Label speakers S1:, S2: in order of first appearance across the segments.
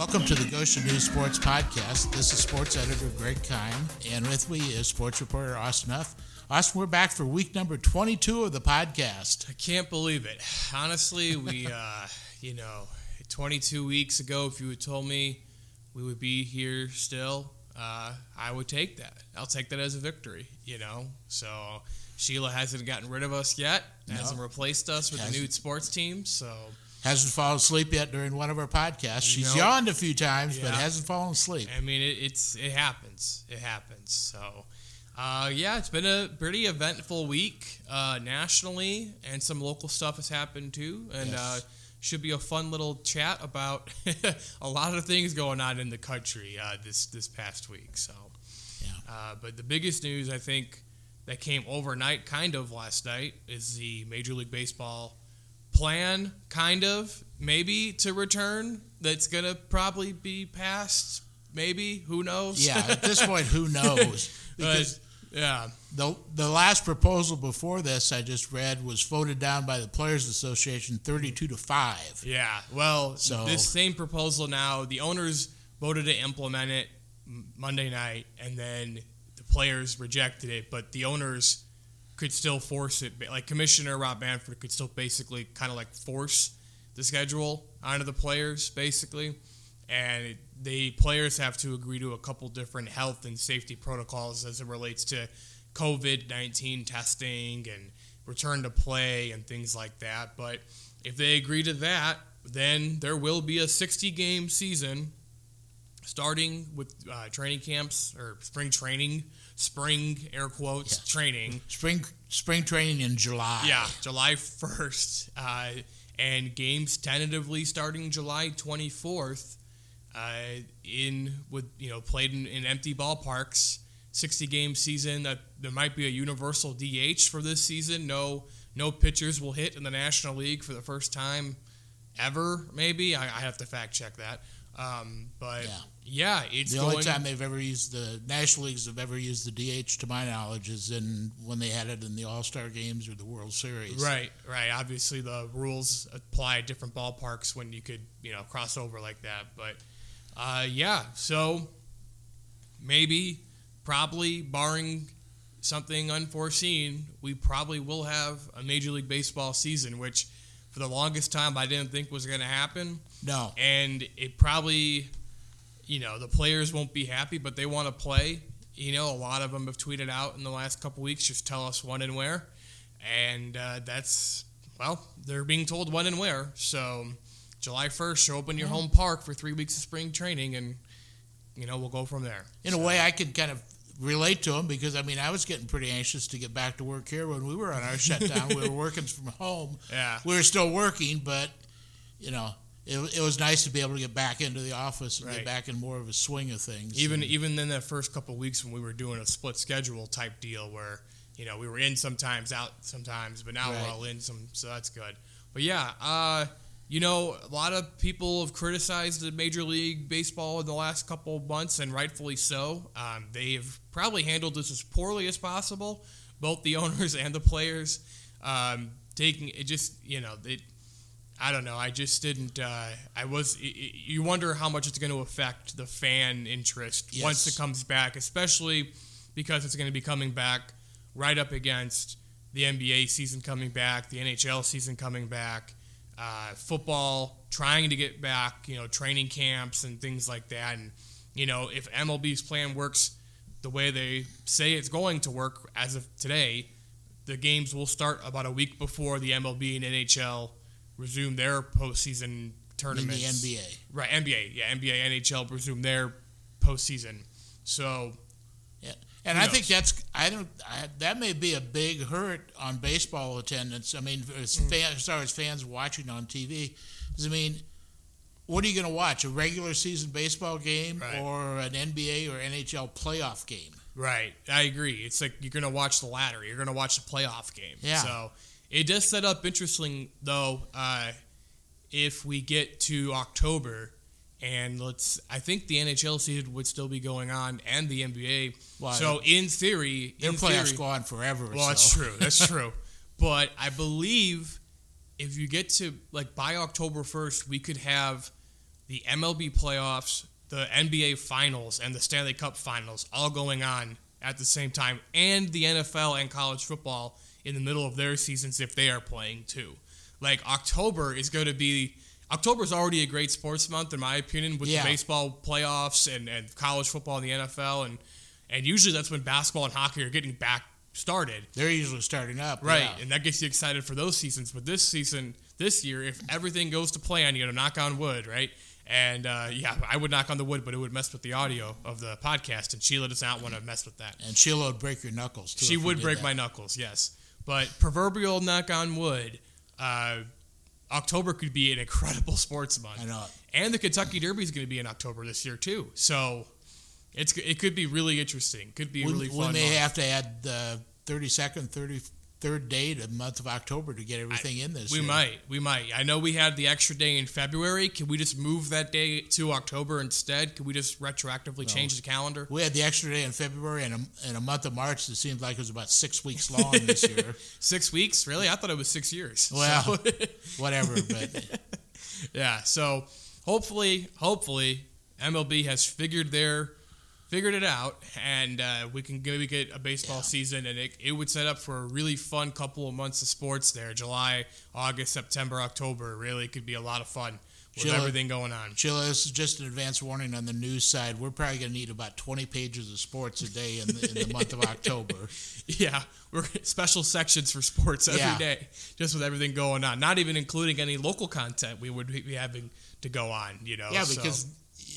S1: Welcome to the Goshen News Sports Podcast. This is sports editor Greg Kine, and with me is sports reporter Austin Huff. Austin, we're back for week number 22 of the podcast.
S2: I can't believe it. Honestly, we, uh, you know, 22 weeks ago, if you had told me we would be here still, uh, I would take that. I'll take that as a victory, you know. So Sheila hasn't gotten rid of us yet,
S1: No.
S2: hasn't replaced us with
S1: a
S2: new sports team. So
S1: Hasn't fallen asleep yet during one of our podcasts. She's
S2: No.
S1: yawned a few times, but hasn't fallen asleep.
S2: I mean, it, it's it happens. It happens. So, uh, yeah, it's been a pretty eventful week uh, nationally, and some local stuff has happened too. And
S1: Yes.
S2: uh, should be a fun little chat about a lot of things going on in the country uh, this this past week. So,
S1: Yeah.
S2: uh, but the biggest news I think that came overnight, kind of last night, is the Major League Baseball plan, kind of maybe to return. That's gonna probably be passed. Maybe who knows?
S1: Yeah, at this point, who knows? Because
S2: but, yeah,
S1: the the last proposal before this I just read was voted down by the Players Association 32 to 5.
S2: yeah. Well,
S1: So-
S2: this same proposal now, the owners voted to implement it Monday night, and then the players rejected it, but the owners could still force it. Like Commissioner Rob Manfred could still basically kind of like force the schedule onto the players, basically, and it, the players have to agree to a couple different health and safety protocols as it relates to COVID nineteen testing and return to play and things like that. But if they agree to that, then there will be a sixty game season starting with uh, training camps or spring training, spring air quotes
S1: Yes.
S2: training.
S1: Spring spring training in July.
S2: Yeah, July 1st. Uh, and games tentatively starting July 24th uh, in with you know played in, in empty ballparks. 60 game season that there might be a universal DH for this season. No no pitchers will hit in the National League for the first time ever. Maybe I, I have to fact check that. Um, but
S1: Yeah.
S2: Yeah, it's
S1: The
S2: going,
S1: only time they've ever used the National Leagues have ever used the DH, to my knowledge, is in when they had it in the All Star games or the World Series.
S2: Right, right. Obviously, the rules apply at different ballparks when you could, you know, cross over like that. But uh, yeah, so maybe, probably, barring something unforeseen, we probably will have a Major League Baseball season, which for the longest time I didn't think was going to happen.
S1: No.
S2: And it probably, you know, the players won't be happy, but they want to play. You know, a lot of them have tweeted out in the last couple weeks, just tell us when and where. And uh, that's, well, they're being told when and where. So July 1st, show up in your home park for three weeks of spring training, and, you know, we'll go from there.
S1: In a way, I could kind of relate to them because I mean, I was getting pretty anxious to get back to work here when we were on our shutdown. we were working from home.
S2: Yeah.
S1: We were still working, but you know, it, it was nice to be able to get back into the office and
S2: Right.
S1: get back in more of a swing of things.
S2: Even
S1: And-
S2: even in that first couple weeks when we were doing a split schedule type deal where you know we were in sometimes out sometimes, but now
S1: Right.
S2: we're all in some, so that's good. But yeah, uh, you know a lot of people have criticized the Major League Baseball in the last couple of months, and rightfully so. Um, they've probably handled this as poorly as possible, both the owners and the players. Um, taking it just you know it. I don't know. I just didn't. Uh, I was. you wonder how much it's going to affect the fan interest once it comes back, especially because it's going to be coming back right up against the NBA season coming back, the NHL season coming back, uh, football trying to get back. You know, training camps and things like that. And you know, if MLB's plan works the way they say it's going to work as of today, the games will start about a week before the MLB and NHL resume their postseason
S1: in the. NBA.
S2: Right, NBA. Yeah, NBA, NHL resume their postseason. So,
S1: Yeah, and I think that's I don't I, that may be a big hurt on baseball attendance. I mean, as,
S2: Mm.
S1: fan, as far as fans watching on TV, 'Cause, I mean, what are you going to watch? A regular season baseball game
S2: Right.
S1: or an NBA or NHL playoff game?
S2: right, I agree. It's like you're going to watch the latter. You're going to watch the playoff game.
S1: Yeah.
S2: So, it does set up interesting, though, uh, if we get to October. And let's, I think the NHL season would still be going on and the NBA.
S1: Well,
S2: so, in theory,
S1: Their
S2: in
S1: go on forever.
S2: Well, that's true. That's true. But I believe if you get to like by October first, we could have the MLB playoffs, the NBA finals, and the Stanley Cup finals all going on at the same time, and the NFL and college football in the middle of their seasons if they are playing too. Like October is going to be October is already a great sports month in my opinion with
S1: Yeah.
S2: the baseball playoffs and, and college football and the NFL and and usually that's when basketball and hockey are getting back started.
S1: They're usually starting up.
S2: Right,
S1: yeah.
S2: and that gets you excited for those seasons. But this season, this year, if everything goes to plan, you to knock on wood, right? And uh, yeah, I would knock on the wood, but it would mess with the audio of the podcast, and Sheila does not want to mess with that.
S1: And Sheila would break your knuckles too.
S2: She would break
S1: that.
S2: my knuckles, yes. But proverbial knock on wood, uh, October could be an incredible sports month.
S1: I know.
S2: And the Kentucky Derby is going to be in October this year too. So it's it could be really interesting. Could be
S1: We,
S2: really fun.
S1: may
S2: month.
S1: have to add the thirty second, thirty third day to the month of October to get everything in this.
S2: We
S1: year.
S2: might. We might. I know we had the extra day in February. Can we just move that day to October instead? Can we just retroactively change the calendar?
S1: We had the extra day in February and a, and a month of March that seemed like it was about six weeks long this year.
S2: Six weeks? Really? I thought it was six years.
S1: Well,
S2: So-
S1: Whatever, but
S2: yeah. So hopefully, hopefully, MLB has figured their figured it out, and uh, we can maybe get a baseball
S1: Yeah.
S2: season, and it, it would set up for a really fun couple of months of sports there. July, August, September, October. Really could be a lot of fun with
S1: Sheila-
S2: everything going on.
S1: Sheila, this is just an advance warning on the news side. We're probably going to need about 20 pages of sports a day in the, in the month of October.
S2: Yeah, we're special sections for sports every day,
S1: Yeah.
S2: just with everything going on. Not even including any local content we would be having to go on. You know,
S1: Yeah,
S2: so-
S1: because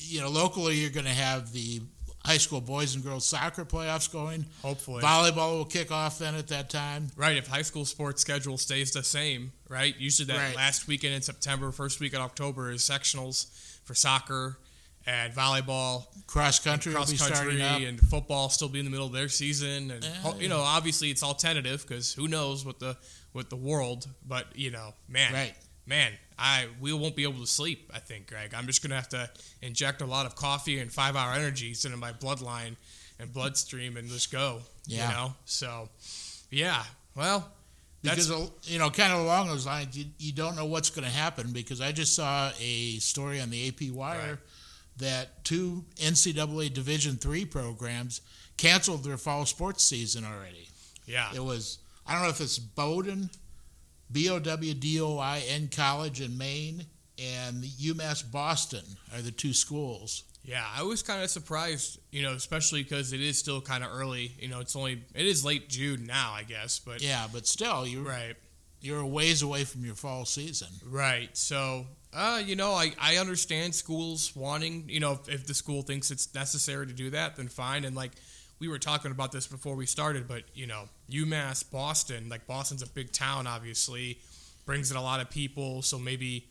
S1: you know locally you're going to have the high school boys and girls soccer playoffs going.
S2: hopefully,
S1: Volleyball will kick off then at that time.
S2: right. If high school sports schedule stays the same, right? Usually that
S1: Right.
S2: last weekend in September, first week in October is sectionals for soccer and volleyball,
S1: Cross country
S2: cross country,
S1: starting up.
S2: and football still be in the middle of their season. And
S1: Yeah.
S2: you know, obviously it's all tentative because who knows what the with the world. But you know, man,
S1: Right.
S2: Man, I we won't be able to sleep. I think, Greg. I'm just gonna have to inject a lot of coffee and five hour energies into my bloodline and bloodstream and just go.
S1: Yeah.
S2: You know. So, yeah. Well,
S1: Because uh, you know, kind of along those lines, you, you don't know what's going to happen. Because I just saw a story on the AP Wire
S2: Right.
S1: that two NCAA Division three programs canceled their fall sports season already.
S2: yeah.
S1: It was I don't know if it's Bowdoin, B O W D O I N College in Maine, and UMass Boston are the two schools.
S2: Yeah, I was kind of surprised, you know, especially because it is still kind of early. You know, it's only it is late June now, I guess, but
S1: Yeah, but still, you're
S2: right.
S1: you're a ways away from your fall season.
S2: Right. So, uh, you know, I, I understand schools wanting, you know, if, if the school thinks it's necessary to do that, then fine. And like we were talking about this before we started, but you know, UMass, Boston, like Boston's a big town, obviously, brings in a lot of people. So maybe,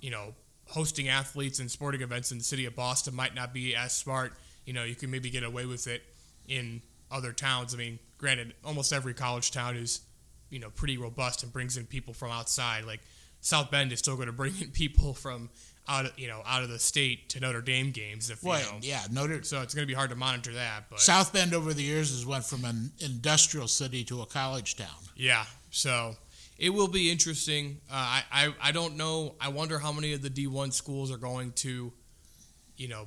S2: you know, hosting athletes and sporting events in the city of Boston might not be as smart. You know, you can maybe get away with it in other towns. I mean, granted, almost every college town is you know pretty robust and brings in people from outside. Like South Bend is still going to bring in people from out of you know out of the state to Notre Dame games if
S1: Well,
S2: you know.
S1: yeah, Notre
S2: So it's going to be hard to monitor that, but
S1: South Bend over the years has went from an industrial city to a college town.
S2: yeah. So it will be interesting. Uh, I, I I don't know. I wonder how many of the D one schools are going to, you know,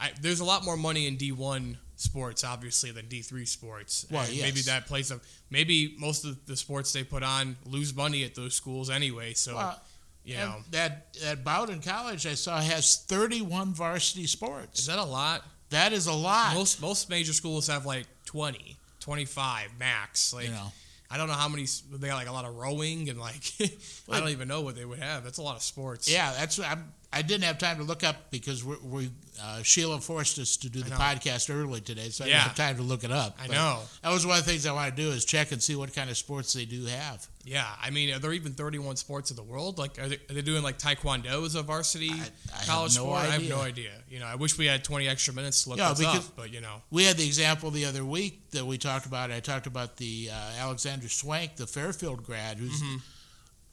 S2: I, there's a lot more money in D one sports obviously than D three sports.
S1: Well,
S2: And maybe that plays a maybe most of the sports they put on lose money at those schools anyway. So
S1: Well,
S2: you know,
S1: that that Bowdoin College I saw has 31 varsity sports.
S2: is that a lot?
S1: that is a lot.
S2: Most most major schools have like 20, 25 max. Like
S1: you know,
S2: I don't know how many they got like a lot of rowing and like I don't even know what they would have. That's a lot of sports.
S1: yeah, that's I'm. I didn't have time to look up because we we uh, Sheila forced us to do the podcast early today, so I
S2: Yeah.
S1: didn't have time to look it up.
S2: I know.
S1: that was one of the things I want to do is check and see what kind of sports they do have.
S2: Yeah, I mean, are there even 31 sports in the world? Like, are they, are they doing like taekwondo as a varsity
S1: I- I
S2: college
S1: no
S2: sport? I have no idea. You know, I wish we had 20 extra minutes to look
S1: Yeah,
S2: this up, but you know,
S1: We had the example the other week that we talked about. I talked about the uh, Alexandra Swank, the Fairfield grad, who's,
S2: Mm-hmm.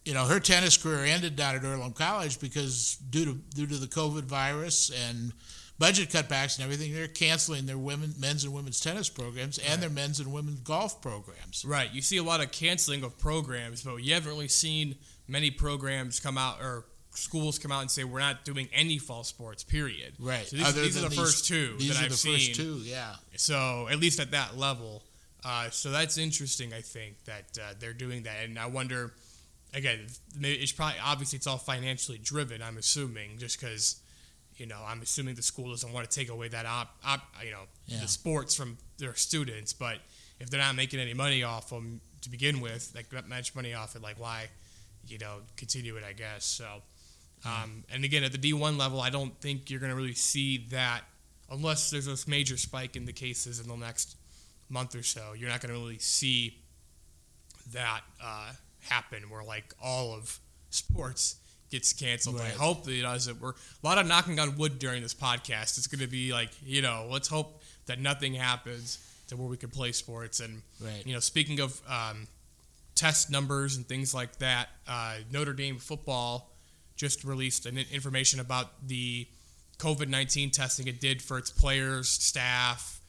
S1: You know, her tennis career ended down at Earlham College because due to due to the COVID virus and budget cutbacks and everything, they're canceling their women, men's and women's tennis programs and their men's and women's golf programs.
S2: right? You see a lot of canceling of programs, but you haven't really seen many programs come out or schools come out and say we're not doing any fall sports. Period.
S1: Right.
S2: So these, these are the
S1: these-
S2: first two
S1: These
S2: that
S1: are
S2: I've
S1: the
S2: seen.
S1: first two, yeah.
S2: So at least at that level, uh, so that's interesting. I think that uh, they're doing that, and I wonder. Again, maybe it's probably obviously it's all financially driven. I'm assuming just because, you know, I'm assuming the school doesn't want to take away that op, op you know,
S1: Yeah.
S2: the sports from their students. But if they're not making any money off them to begin with, like that much money off it, like why, you know, continue it? I guess so. Um, and again, at the D1 level, I don't think you're going to really see that unless there's this major spike in the cases in the next month or so. You're not going to really see that uh, happen where like all of sports gets canceled. I hope that it doesn't. We're a lot of knocking on wood during this podcast. It's going to be like you know, let's hope that nothing happens to where we can play sports. And
S1: Right.
S2: you know, speaking of um, test numbers and things like that, uh, Notre Dame football just released an information about the COVID nineteen testing it did for its players, staff,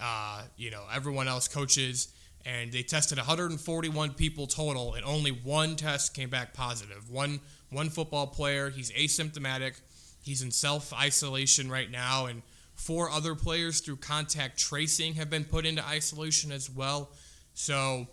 S2: uh, you know, everyone else, coaches, and they tested 141 people total, and only one test came back positive. One one football player, he's asymptomatic, he's in self isolation right now, and four other players through contact tracing have been put into isolation as well. So,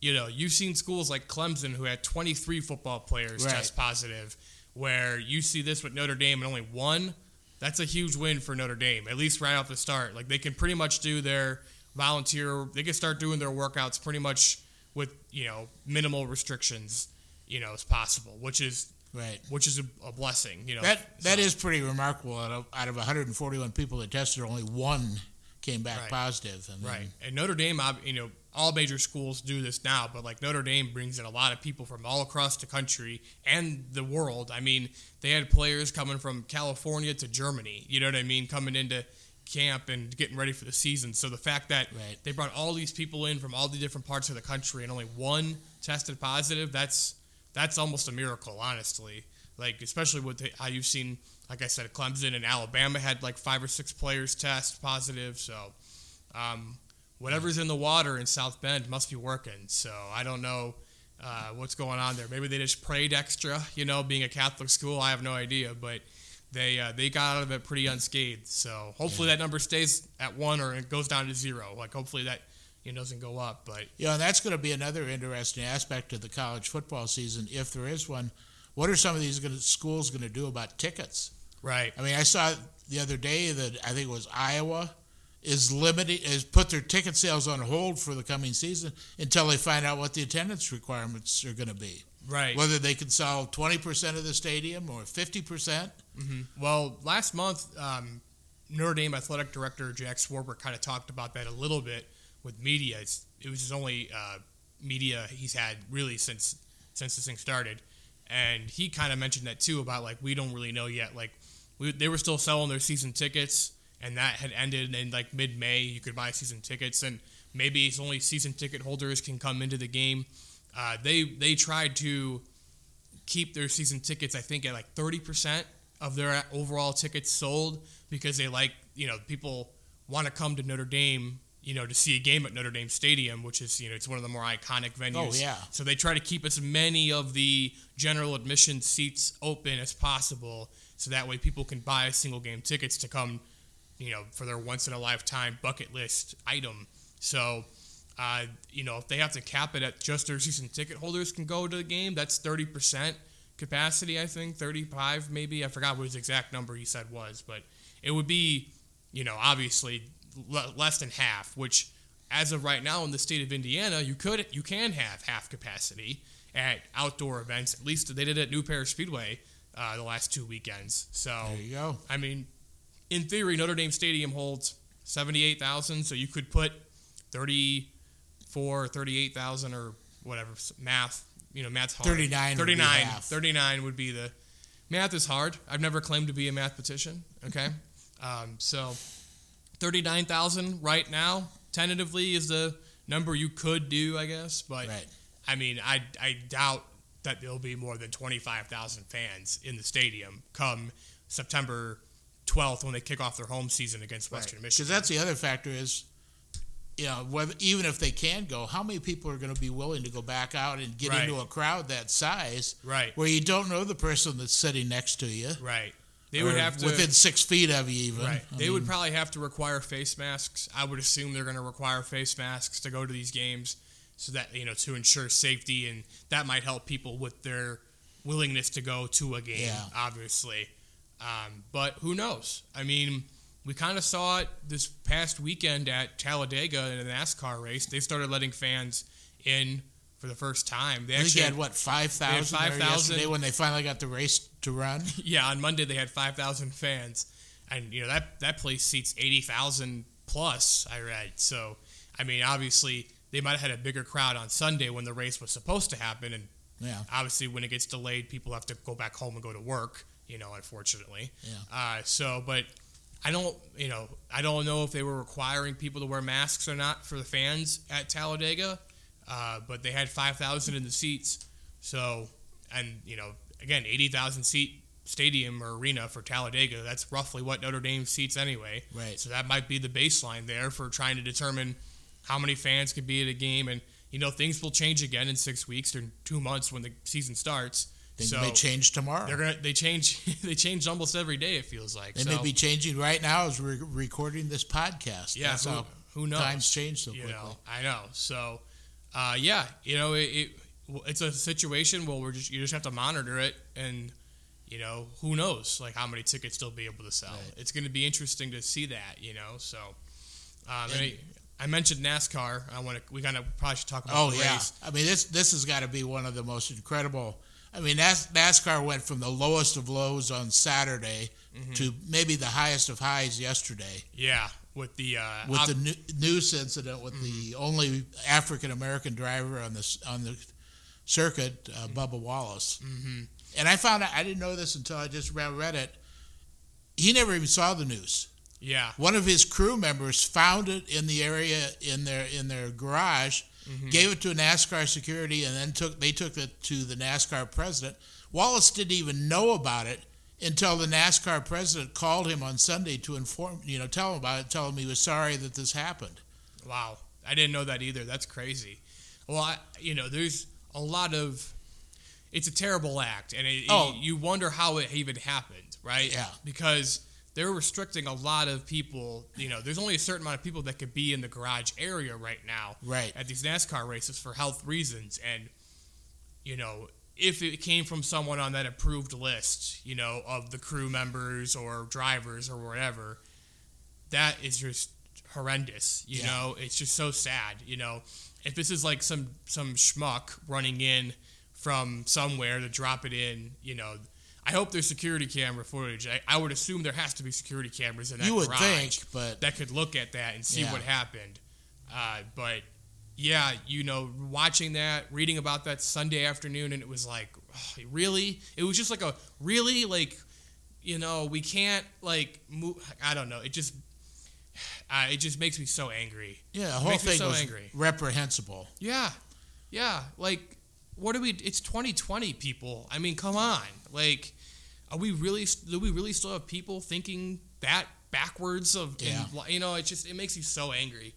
S2: you know, you've seen schools like Clemson who had 23 football players
S1: Right.
S2: test positive, where you see this with Notre Dame and only one. That's a huge win for Notre Dame, at least right off the start. Like they can pretty much do their volunteer, they can start doing their workouts pretty much with you know minimal restrictions, you know, as possible, which is
S1: Right.
S2: which is a, a blessing. You know
S1: That that
S2: So-
S1: is pretty remarkable. Out of, out of 141 people that tested, only one came back
S2: Right.
S1: positive. I mean,
S2: Right. And Notre Dame, you know, all major schools do this now, but like Notre Dame brings in a lot of people from all across the country and the world. I mean, they had players coming from California to Germany, you know what I mean, coming into camp and getting ready for the season. So the fact that
S1: Right.
S2: they brought all these people in from all the different parts of the country and only one tested positive, that's that's almost a miracle, honestly. Like especially with the, how you've seen, like I said, Clemson and Alabama had like five or six players test positive. So um, whatever's in the water in South Bend must be working. So I don't know uh, what's going on there. Maybe they just prayed extra. You know, being a Catholic school, I have no idea, but. They, uh, they got out of it pretty unscathed, so hopefully that number stays at one or it goes down to zero. Like hopefully that you know, doesn't go up, but
S1: yeah, and that's going to be another interesting aspect of the college football season, if there is one. What are some of these gonna, schools going to do about tickets?
S2: right,
S1: I mean, I saw the other day that I think it was Iowa is limiting is put their ticket sales on hold for the coming season until they find out what the attendance requirements are going to be.
S2: Right.
S1: Whether they can sell twenty percent of the stadium or fifty percent.
S2: Well, last month, um, Notre Dame athletic director Jack Swarbrick kind of talked about that a little bit with media. It's, it was his only uh, media he's had really since since this thing started, and he kind of mentioned that too about like we don't really know yet. Like we, they were still selling their season tickets, and that had ended in like mid May. You could buy season tickets, and maybe it's only season ticket holders can come into the game. Uh, they they tried to keep their season tickets, I think, at like 30% of their overall tickets sold because they like, you know, people want to come to Notre Dame, you know, to see a game at Notre Dame Stadium, which is, you know, it's one of the more iconic venues.
S1: Oh, yeah.
S2: So they try to keep as many of the general admission seats open as possible so that way people can buy single game tickets to come, you know, for their once in a lifetime bucket list item. So, uh, you know, if they have to cap it at just their season ticket holders can go to the game, that's 30% capacity, I think, 35 maybe. I forgot what his exact number he said was, but it would be, you know, obviously le- less than half, which as of right now in the state of Indiana, you could you can have half capacity at outdoor events. At least they did it at New Paris Speedway uh, the last two weekends. So
S1: There you go.
S2: I mean, in theory, Notre Dame Stadium holds 78,000, so you could put 34, 38,000 or whatever math. You know, math's hard.
S1: 39 would be
S2: 39. 39 would be the math is hard. I've never claimed to be a mathematician. Okay, um, so 39,000 right now, tentatively, is the number you could do, I guess. But
S1: Right.
S2: I mean, I, I doubt that there'll be more than 25,000 fans in the stadium come September 12th when they kick off their home season against Western
S1: Because
S2: Michigan.
S1: Because that's the other factor is you know, whether even if they can go, how many people are going to be willing to go back out and get
S2: Right.
S1: into a crowd that size,
S2: Right.
S1: where you don't know the person that's sitting next to you,
S2: Right. They would have to
S1: within six feet of you, even.
S2: Right.
S1: I
S2: They would probably have to require face masks. I would assume they're going to require face masks to go to these games, so that you know to ensure safety, and that might help people with their willingness to go to a game.
S1: Yeah.
S2: Obviously, um, but who knows? I mean, we kind of saw it this past weekend at Talladega in a NASCAR race. They started letting fans in for the first time. They
S1: I
S2: actually
S1: had what five thousand
S2: 5,000.
S1: yesterday when they finally got the race to run.
S2: yeah, on Monday they had 5,000 fans, and you know that that place seats 80,000 plus. I read. So, I mean, obviously they might have had a bigger crowd on Sunday when the race was supposed to happen, and
S1: Yeah,
S2: obviously when it gets delayed, people have to go back home and go to work. You know, unfortunately.
S1: Yeah.
S2: Uh, so, but I don't, you know, I don't know if they were requiring people to wear masks or not for the fans at Talladega, uh, but they had 5,000 in the seats. So, and you know, again, 80,000 seat stadium or arena for Talladega. That's roughly what Notre Dame seats anyway.
S1: Right.
S2: So that might be the baseline there for trying to determine how many fans could be at a game. And you know, things will change again in six weeks or two months when the season starts.
S1: Things
S2: so
S1: may change tomorrow.
S2: they're gonna they change they change almost every day. It feels like.
S1: They
S2: so,
S1: may be changing right now as we're recording this podcast.
S2: Yeah,
S1: That's
S2: who-
S1: how
S2: who knows?
S1: times change so
S2: you
S1: quickly.
S2: know i know so uh, yeah you know it, it it's a situation where we're just you just have to monitor it and you know who knows like how many tickets they'll be able to sell
S1: Right.
S2: it's going to be interesting to see that you know so um, and
S1: And-
S2: I, I mentioned NASCAR. I want to. We kind of probably should talk about
S1: Oh
S2: the
S1: yeah,
S2: race.
S1: I mean this this has got to be one of the most incredible. I mean NAS, NASCAR went from the lowest of lows on Saturday
S2: Mm-hmm.
S1: to maybe the highest of highs yesterday
S2: Yeah, with the uh,
S1: with the noose incident with
S2: Mm-hmm.
S1: the only African American driver on this on the circuit, uh, Bubba Wallace.
S2: mm-hmm.
S1: And I found out I didn't know this until I just read, read it. He never even saw the news.
S2: yeah,
S1: One of his crew members found it in the area in their in their garage,
S2: Mm-hmm.
S1: gave it to a NASCAR security, and then took they took it to the NASCAR president. Wallace didn't even know about it until the NASCAR president called him on Sunday to inform you know tell him about it, tell him he was sorry that this happened.
S2: Wow, I didn't know that either. That's crazy. Well, I, you know, there's a lot of. It's a terrible act, and it,
S1: Oh.
S2: you wonder how it even happened, right?
S1: Yeah.
S2: Because they're restricting a lot of people. You know, there's only a certain amount of people that could be in the garage area right now,
S1: Right.
S2: at these NASCAR races for health reasons, and you know, if it came from someone on that approved list, you know, of the crew members or drivers or whatever, that is just horrendous. You
S1: Yeah.
S2: know, it's just so sad. You know, if this is like some some schmuck running in from somewhere to drop it in, you know, I hope there's security camera footage. I, I would assume there has to be security cameras in that
S1: you would
S2: garage
S1: think, but
S2: that could look at that and see
S1: Yeah.
S2: what happened. Uh, but yeah, you know, watching that, reading about that Sunday afternoon, and it was like, oh, really? It was just like a really like, you know, we can't like move. I don't know. It just, uh, it just makes me so angry.
S1: yeah, the whole
S2: makes
S1: thing
S2: so
S1: was
S2: angry.
S1: reprehensible.
S2: Yeah, yeah. Like, what are we? It's 2020, people. I mean, come on. Like, are we really? Do we really still have people thinking that backwards? Of
S1: Yeah.
S2: and, you know, it just it makes you so angry.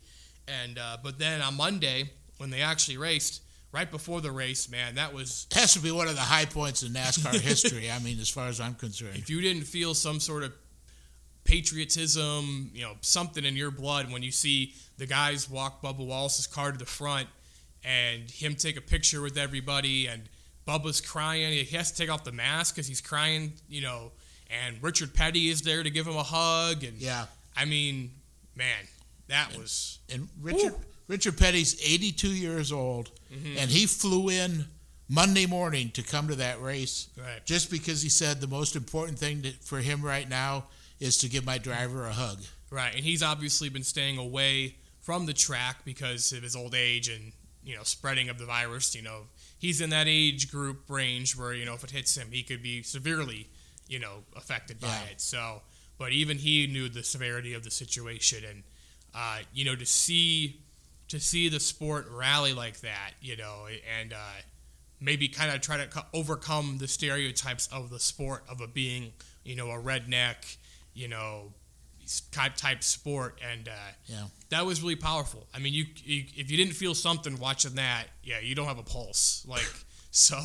S2: And uh, but then on Monday when they actually raced, right before the race, man, that was
S1: has to be one of the high points in NASCAR history. I mean, as far as I'm concerned.
S2: if you didn't feel some sort of patriotism, you know, something in your blood when you see the guys walk Bubba Wallace's car to the front and him take a picture with everybody and Bubba's crying. He has to take off the mask because he's crying, you know, and Richard Petty is there to give him a hug. And
S1: Yeah,
S2: I mean, man, that was
S1: and Richard Richard Petty's 82 years old,
S2: Mm-hmm.
S1: and he flew in Monday morning to come to that race
S2: right.
S1: just because he said the most important thing to, for him right now is to give my driver a hug.
S2: Right, and he's obviously been staying away from the track because of his old age and you know spreading of the virus. You know, he's in that age group range where you know if it hits him, he could be severely you know affected by
S1: Yeah.
S2: it. So, but even he knew the severity of the situation, and uh, you know to see to see the sport rally like that, you know, and uh, maybe kind of try to co- overcome the stereotypes of the sport of a being you know a redneck, you know type sport, and uh,
S1: Yeah.
S2: that was really powerful. I mean, you, you if you didn't feel something watching that, yeah, you don't have a pulse. Like so,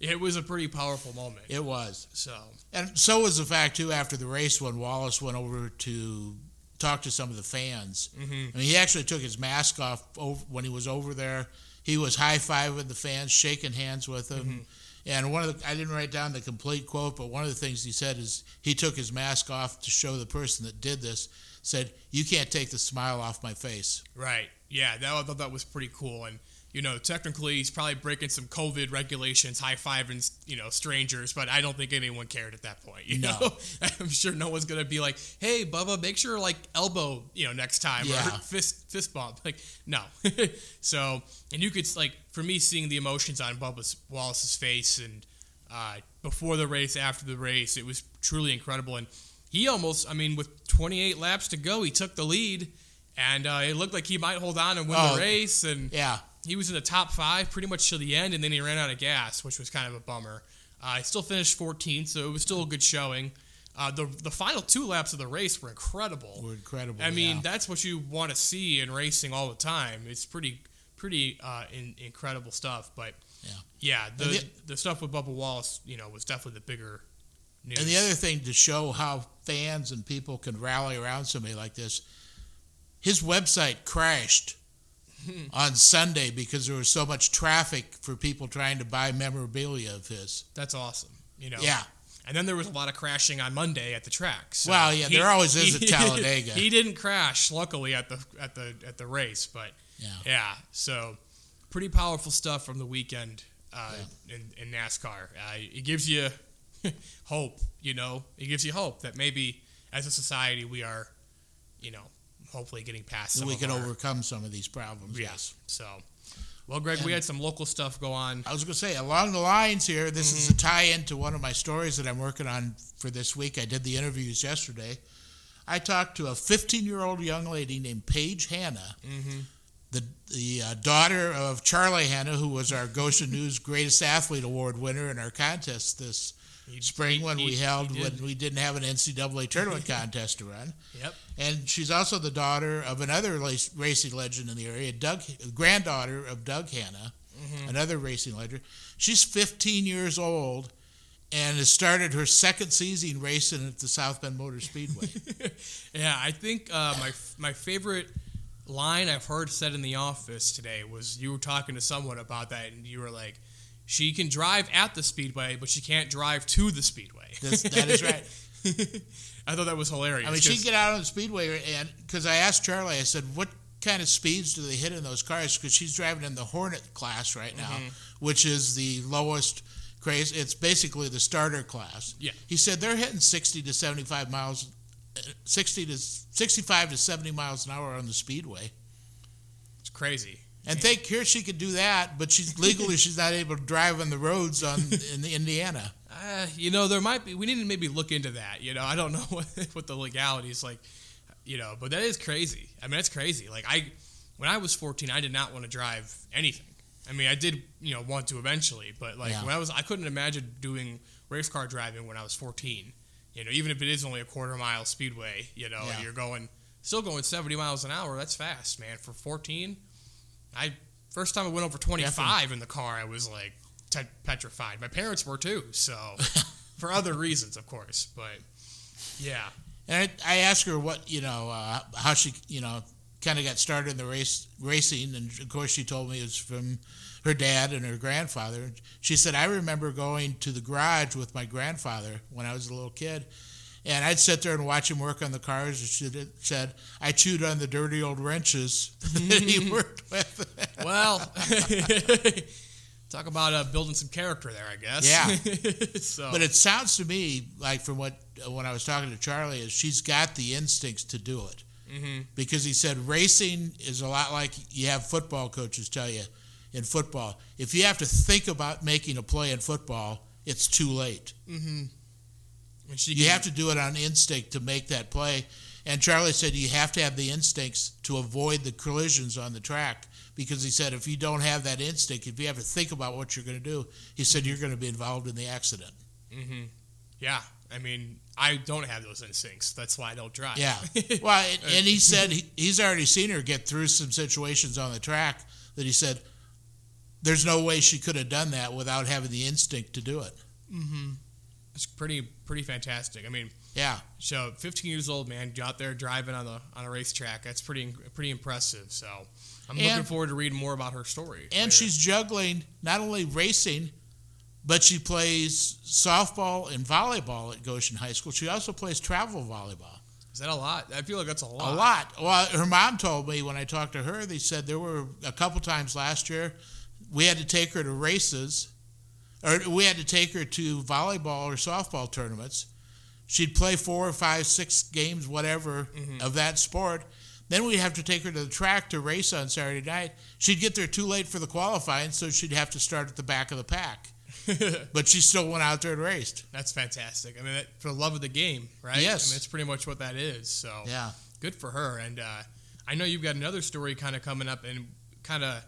S2: it was a pretty powerful moment.
S1: It was.
S2: So
S1: And so was the fact too. After the race, when Wallace went over to talk to some of the fans,
S2: mm-hmm.
S1: I mean, he actually took his mask off over, when he was over there. He was high fiving the fans, shaking hands with them.
S2: Mm-hmm.
S1: And one of the, I didn't write down the complete quote, but one of the things he said is he took his mask off to show the person that did this, said, You can't take the smile off my face.
S2: right, yeah, that I thought that was pretty cool. And you know, technically, he's probably breaking some COVID regulations, high fiving, you know, strangers. But I don't think anyone cared at that point. You
S1: No.
S2: know, I'm sure no one's gonna be like, "Hey, Bubba, make sure like elbow, you know, next time
S1: Yeah.
S2: or fist fist bump." Like, no. so, and you could like, for me, seeing the emotions on Bubba Wallace's face and uh, before the race, after the race, it was truly incredible. And he almost, I mean, with 28 laps to go, he took the lead. And uh, it looked like he might hold on and win
S1: Oh.
S2: the race, and
S1: Yeah.
S2: He was in the top five pretty much till the end, and then he ran out of gas, which was kind of a bummer. Uh, he still finished 14th, so it was still a good showing. Uh, the the final two laps of the race were incredible.
S1: Were incredible.
S2: I mean,
S1: yeah.
S2: that's what you want to see in racing all the time. It's pretty pretty uh, in, incredible stuff. But
S1: Yeah.
S2: yeah, the,
S1: the-
S2: the stuff with Bubba Wallace, you know, was definitely the bigger news.
S1: And the other thing to show how fans and people can rally around somebody like this, his website crashed on Sunday because there was so much traffic for people trying to buy memorabilia of his.
S2: that's awesome. You know,
S1: Yeah.
S2: And then there was a lot of crashing on Monday at the track. So
S1: Well, yeah, there always is at Talladega.
S2: He didn't crash, luckily, at the at the at the race, but
S1: Yeah.
S2: yeah. So pretty powerful stuff from the weekend uh, in, in NASCAR. Uh, it gives you hope, you know. It gives you hope that maybe as a society we are, you know, hopefully getting past.
S1: So
S2: Some
S1: we
S2: of
S1: can
S2: our-
S1: overcome some of these problems.
S2: Yeah.
S1: Yes.
S2: So, well, Greg, we had some local stuff go on.
S1: I was going to say, along the lines here, this is a tie in to one of my stories that I'm working on for this week. I did the interviews yesterday. I talked to a 15 year old young lady named Paige Hanna,
S2: Mm-hmm.
S1: the, the uh, daughter of Charlie Hanna, who was our Goshen News Greatest Athlete Award winner in our contest this
S2: He-
S1: spring when
S2: he-
S1: we held when we didn't have an NCAA tournament contest to run.
S2: Yep.
S1: And she's also the daughter of another racing legend in the area, Doug, granddaughter of Doug Hanna,
S2: Mm-hmm.
S1: another racing legend. She's 15 years old and has started her second season racing at the South Bend Motor Speedway.
S2: Yeah, I think uh, my my favorite line I've heard said in the office today was you were talking to someone about that, and you were like, "She can drive at the speedway, but she can't drive to the speedway."
S1: That's- that is right.
S2: I thought that was hilarious.
S1: I mean, she
S2: 'cause-
S1: can get out on the speedway, and because I asked Charlie, I said, "What kind of speeds do they hit in those cars?" Because she's driving in the Hornet class right now,
S2: Mm-hmm.
S1: which is the lowest. Craze. It's basically the starter class.
S2: Yeah.
S1: He said they're hitting 60 to 75 miles, 60 to 65 to 70 miles an hour on the speedway.
S2: it's crazy.
S1: And think here she could do that, but she's legally she's not able to drive on the roads on in Indiana.
S2: Uh, you know, there might be. We need to maybe look into that. You know, I don't know what, what the legality is like. You know, but that is crazy. I mean, that's crazy. Like I, when I was 14, I did not want to drive anything. I mean, I did, you know, want to eventually, but like
S1: Yeah.
S2: when I was, I couldn't imagine doing race car driving when I was 14. You know, even if it is only a quarter mile speedway, you know,
S1: Yeah.
S2: you're going, still going 70 miles an hour. That's fast, man. For 14, I first time I went over 25 in the car, I was like te- petrified. My parents were too, so for other reasons, of course. But yeah,
S1: And I, I asked her what you know uh, how she you know kind of got started in the race racing, and of course she told me it was from her dad and her grandfather. She said I remember going to the garage with my grandfather when I was a little kid. And I'd sit there and watch him work on the cars. And she said, I chewed on the dirty old wrenches that he worked with.
S2: well, talk about uh, building some character there, I guess.
S1: Yeah.
S2: so,
S1: But it sounds to me like from what when I was talking to Charlie is she's got the instincts to do it
S2: hmm
S1: because he said racing is a lot like you have football coaches tell you in football. If you have to think about making a play in football, it's too late.
S2: hmm she
S1: You have to do it on instinct to make that play. And Charlie said you have to have the instincts to avoid the collisions on the track because he said if you don't have that instinct, if you have to think about what you're going to do, he said you're going to be involved in the accident.
S2: hmm Yeah, I mean, I don't have those instincts. That's why I don't drive.
S1: Yeah. Well, and, and he said he, he's already seen her get through some situations on the track that he said there's no way she could have done that without having the instinct to do it.
S2: mm-hmm. It's pretty pretty fantastic. I mean,
S1: Yeah.
S2: so 15 years old, man, out there driving on the on a racetrack. That's pretty pretty impressive. So I'm
S1: And-
S2: looking forward to reading more about her story.
S1: And
S2: later.
S1: she's juggling not only racing, but she plays softball and volleyball at Goshen High School. She also plays travel volleyball.
S2: is that a lot? I feel like that's a lot.
S1: A lot. Well, her mom told me when I talked to her, they said there were a couple times last year we had to take her to races, or we had to take her to volleyball or softball tournaments. She'd play four or five, six games, whatever, of that sport. Then we'd have to take her to the track to race on Saturday night. She'd get there too late for the qualifying, so she'd have to start at the back of the pack. But she still went out there and raced.
S2: That's fantastic. I mean, that, for the love of the game, right?
S1: Yes.
S2: I mean, that's pretty much what that is. So
S1: Yeah.
S2: good for her. And uh, I know you've got another story kind of coming up and kind of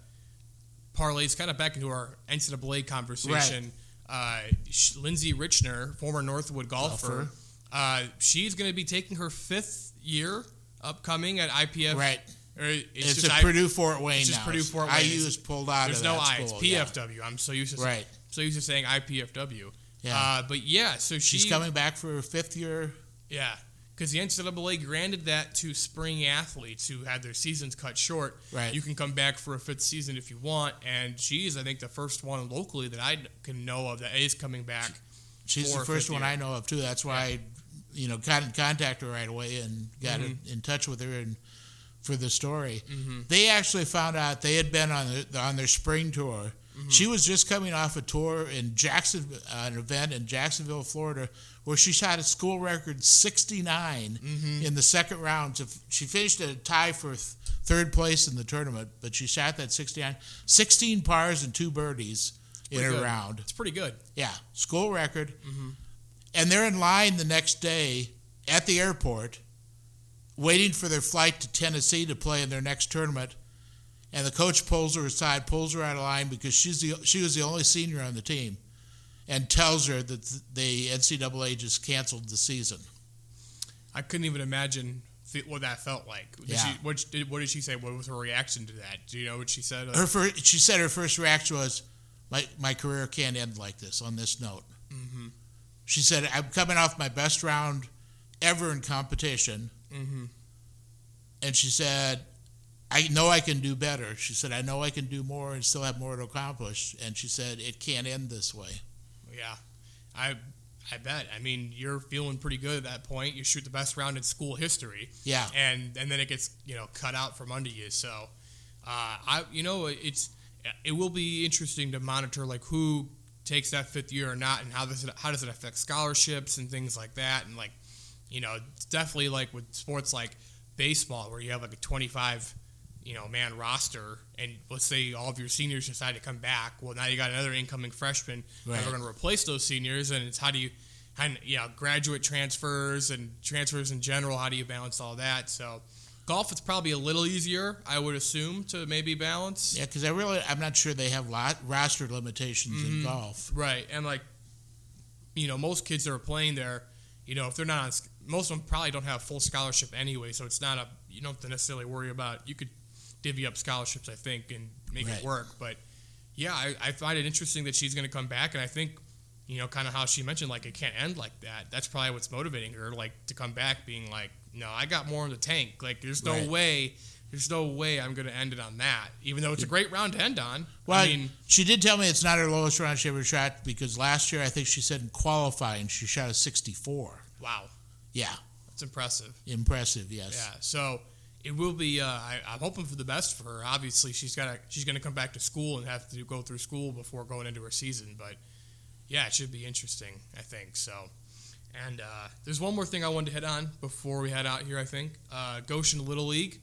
S2: parlays kind of back into our NCAA conversation. Uh, Sh- Lindsay Richner, former Northwood golfer,
S1: Golfer.
S2: Uh, she's going to be taking her fifth year upcoming at IPF.
S1: Right.
S2: It's,
S1: It's,
S2: just I-
S1: Purdue Fort Wayne
S2: it's just
S1: now.
S2: Purdue Fort
S1: IU
S2: Wayne.
S1: is pulled out
S2: There's
S1: of
S2: no I. It's
S1: school, yeah.
S2: PFW. I'm so used to
S1: Right.
S2: so used to saying IPFW.
S1: Yeah.
S2: Uh, but yeah, so she,
S1: She's coming back for her fifth year.
S2: Yeah, because the NCAA granted that to spring athletes who had their seasons cut short.
S1: Right.
S2: You can come back for a fifth season if you want, and she's I think the first one locally that I can know of that is coming back.
S1: She's the first one
S2: year.
S1: I know of too. That's why I, you know, got in contact her right away and got in,
S2: Mm-hmm.
S1: in touch with her and for the story. They actually found out they had been on the, on their spring tour.
S2: Mm-hmm.
S1: She was just coming off a tour in Jackson, uh, an event in Jacksonville, Florida, where she shot a school record 69
S2: Mm-hmm.
S1: in the second round. She finished at a tie for th- third place in the tournament, but she shot that 69, 16 pars and two birdies in
S2: Pretty
S1: a
S2: good.
S1: round.
S2: It's pretty good.
S1: Yeah, school record.
S2: Mm-hmm.
S1: And they're in line the next day at the airport, waiting for their flight to Tennessee to play in their next tournament. And the coach pulls her aside, pulls her out of line because she's the she was the only senior on the team, and tells her that the NCAA just canceled the season.
S2: I couldn't even imagine what that felt like. Did
S1: Yeah.
S2: she, what, did, what did she say? What was her reaction to that? Do you know what she said?
S1: Her first, she said her first reaction was, "My my career can't end like this on this note."
S2: Mm-hmm.
S1: She said, "I'm coming off my best round ever in competition."
S2: Mm-hmm.
S1: and she said, I know I can do better. She said, I know I can do more and still have more to accomplish. And she said, it can't end this way.
S2: Yeah, I I bet. I mean, you're feeling pretty good at that point. You shoot the best round in school history.
S1: Yeah.
S2: and and then it gets you know cut out from under you. So, uh, I you know it's it will be interesting to monitor like who takes that fifth year or not, and how does it how does it affect scholarships and things like that, and like you know it's definitely like with sports like baseball where you have like a 25 you know man roster and let's say all of your seniors decide to come back well now you got another incoming freshman
S1: Right.
S2: that are going to replace those seniors and it's how do you and you know graduate transfers and transfers in general how do you balance all that so golf is probably a little easier i would assume to maybe balance
S1: Yeah, because I really, I'm not sure they have lot, roster limitations in mm-hmm. golf.
S2: right and like you know most kids that are playing there you know if they're not on most of them probably don't have full scholarship anyway so it's not a you don't have to necessarily worry about you could divvy up scholarships i think and make
S1: Right.
S2: it work but yeah I, I find it interesting that she's going to come back and i think you know kind of how she mentioned like it can't end like that that's probably what's motivating her like to come back being like no i got more in the tank like there's no
S1: Right.
S2: way there's no way i'm going to end it on that even though it's a great round to end on
S1: Well,
S2: i mean
S1: she did tell me it's not her lowest round she ever shot because last year I think she said in qualifying she shot a 64.
S2: wow
S1: Yeah,
S2: that's impressive
S1: impressive. Yes.
S2: Yeah, so it will be. Uh, I, I'm hoping for the best for her. Obviously, she's got she's going to come back to school and have to go through school before going into her season. But yeah, it should be interesting. I think so. And uh, there's one more thing I wanted to hit on before we head out here. I think uh, Goshen Little League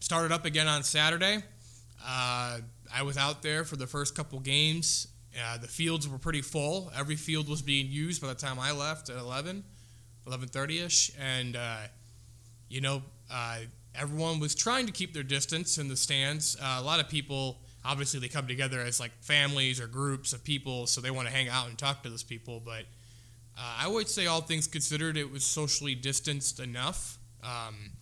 S2: started up again on Saturday. Uh, I was out there for the first couple games. Uh, the fields were pretty full. Every field was being used by the time I left at 11, 11:30ish, and uh, you know, uh, everyone was trying to keep their distance in the stands. Uh, a lot of people, obviously, they come together as like families or groups of people, so they want to hang out and talk to those people. But Uh, I would say, all things considered, it was socially distanced enough. Um,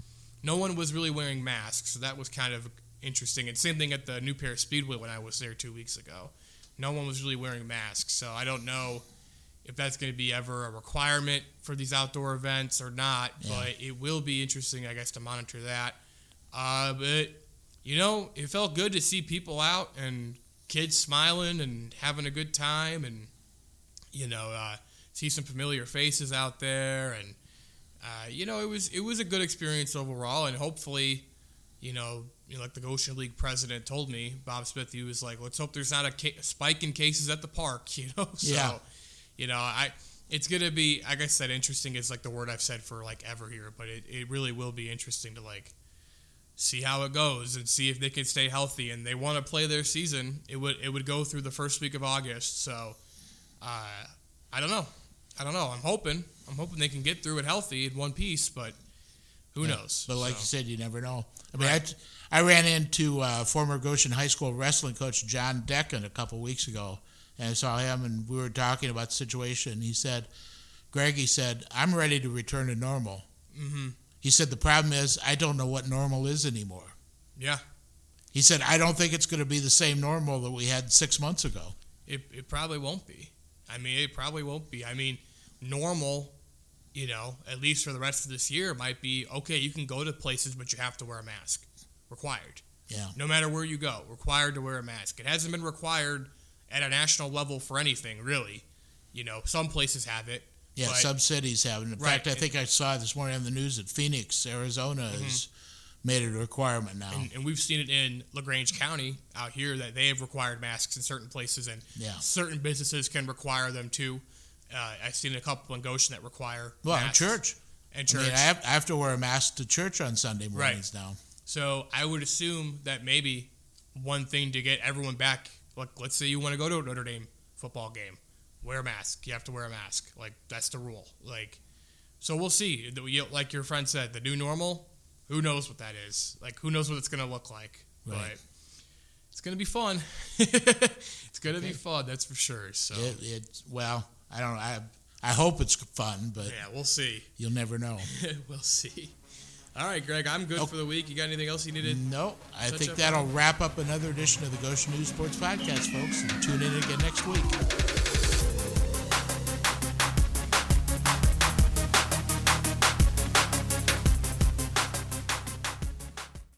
S2: no one was really wearing masks, so that was kind of interesting. And same thing at the New Paris Speedway when I was there two weeks ago. No one was really wearing masks, so I don't know if that's going to be ever a requirement for these outdoor events or not.
S1: Yeah.
S2: But it will be interesting, I guess, to monitor that. Uh, but you know, it felt good to see people out and kids smiling and having a good time, and you know, uh, see some familiar faces out there, and uh, you know, it was it was a good experience overall, and hopefully, you know, you know, like the Goshen League president told me, Bob Smith, he was like, let's hope there's not a ca- spike in cases at the park, you know. So,
S1: Yeah.
S2: You know, I it's gonna be, like I said, interesting is like the word I've said for like ever here, but it, it really will be interesting to like see how it goes and see if they can stay healthy and they want to play their season. It would it would go through the first week of August, so uh, I don't know. I don't know. I'm hoping. I'm hoping they can get through it healthy in one piece, but who
S1: Yeah.
S2: knows?
S1: But like
S2: So,
S1: you said, you never know. I mean,
S2: Right.
S1: I, I ran into uh, former Goshen High School wrestling coach John Decken a couple weeks ago, and I saw him, and we were talking about the situation. He said, "Greg," he said, "I'm ready to return to normal."
S2: mhm.
S1: He said, "The problem is I don't know what normal is anymore."
S2: yeah,
S1: He said, "I don't think it's going to be the same normal that we had six months ago."
S2: it it probably won't be. I mean, it probably won't be. I mean, normal. You know, at least for the rest of this year, might be okay. You can go to places, but you have to wear a mask, required.
S1: Yeah.
S2: no matter where you go, required to wear a mask. It hasn't been required at a national level for anything, really. You know, some places have it.
S1: Yeah,
S2: but-
S1: some cities have. it. In
S2: Right.
S1: fact, I think I saw this morning on the news that Phoenix, Arizona, has made it a requirement now.
S2: and, and we've seen it in Lagrange County out here that they have required masks in certain places, and
S1: Yeah.
S2: certain businesses can require them too. Uh, I've seen a couple in Goshen that require
S1: well,
S2: masks.
S1: church.
S2: and
S1: I
S2: church.
S1: mean, I have, I have to wear a mask to church on Sunday
S2: Right.
S1: mornings now.
S2: So I would assume that maybe one thing to get everyone back, like let's say you want to go to a Notre Dame football game, wear a mask. You have to wear a mask. Like that's the rule. Like, so we'll see. Like your friend said, the new normal. Who knows what that is? Like who knows what it's gonna look like?
S1: Right.
S2: But it's gonna be fun. it's gonna be fun. That's for sure. So
S1: It, it's well, I don't. I I hope it's fun, but
S2: yeah, we'll see.
S1: you'll never know.
S2: we'll see. All right, Greg. I'm good
S1: Oh.
S2: for the week. You got anything else you needed?
S1: No, I think that'll wrap up another edition of the Goshen News Sports Podcast, folks. And tune in again next week.